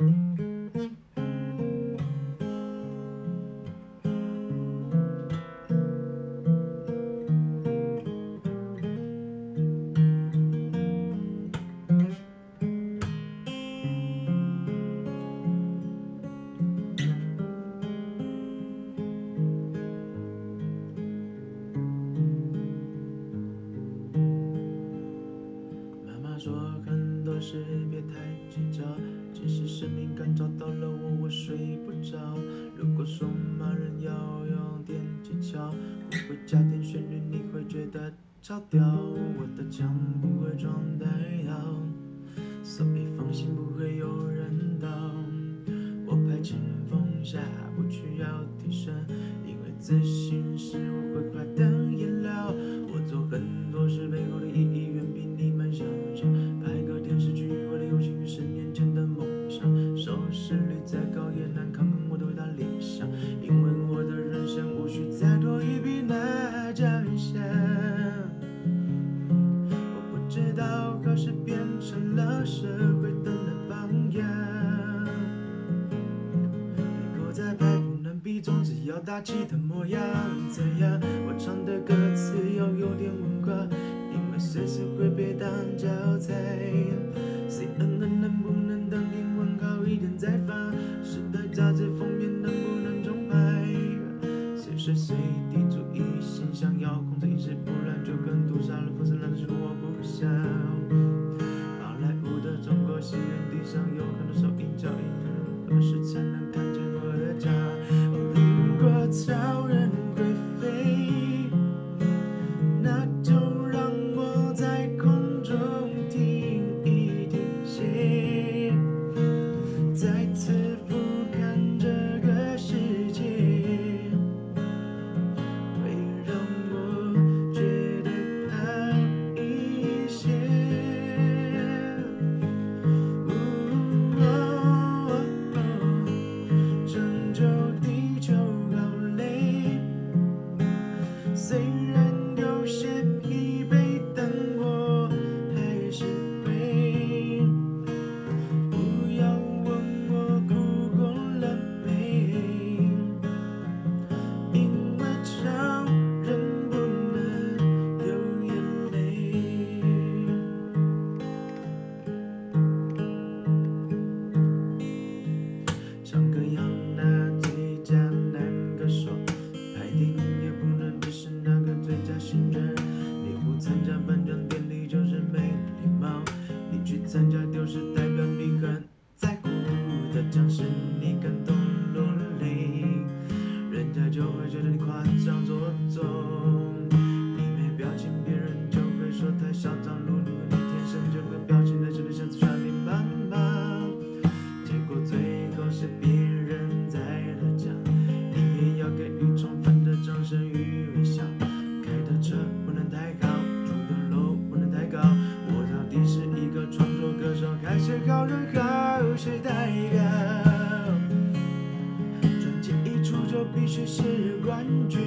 妈妈说很多事别太计较，即使生命感找到了我，我睡不着。如果说骂人要用点技巧，我会加点旋律，你会觉得超屌。我的枪不会装弹药，所以放心不会有人盗。我拍清风下不需要提升，因为自信是一笔拿奖项。我不知道何时变成了社会的烂榜样。比口才牌不能比，总之要大气的模样。怎样？我唱的歌词要有点文化，因为随时会被当教材。时随地注意心想，要控制饮食，不然就跟毒杀了。风声烂的时候我不想。好莱坞的中国戏院地上有很多收音，会觉得你夸张做作。须是冠军，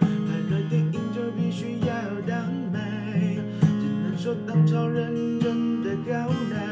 拍了电影就必须要当麦，只能说当超人真的好难。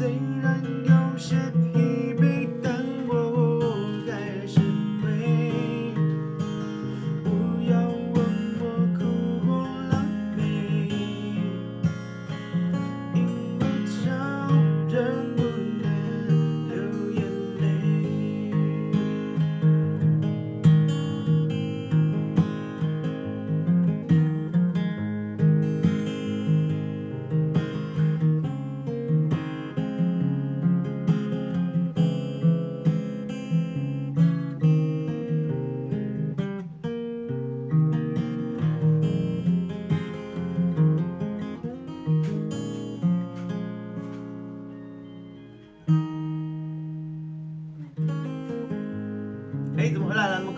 虽然いつもフラーなんも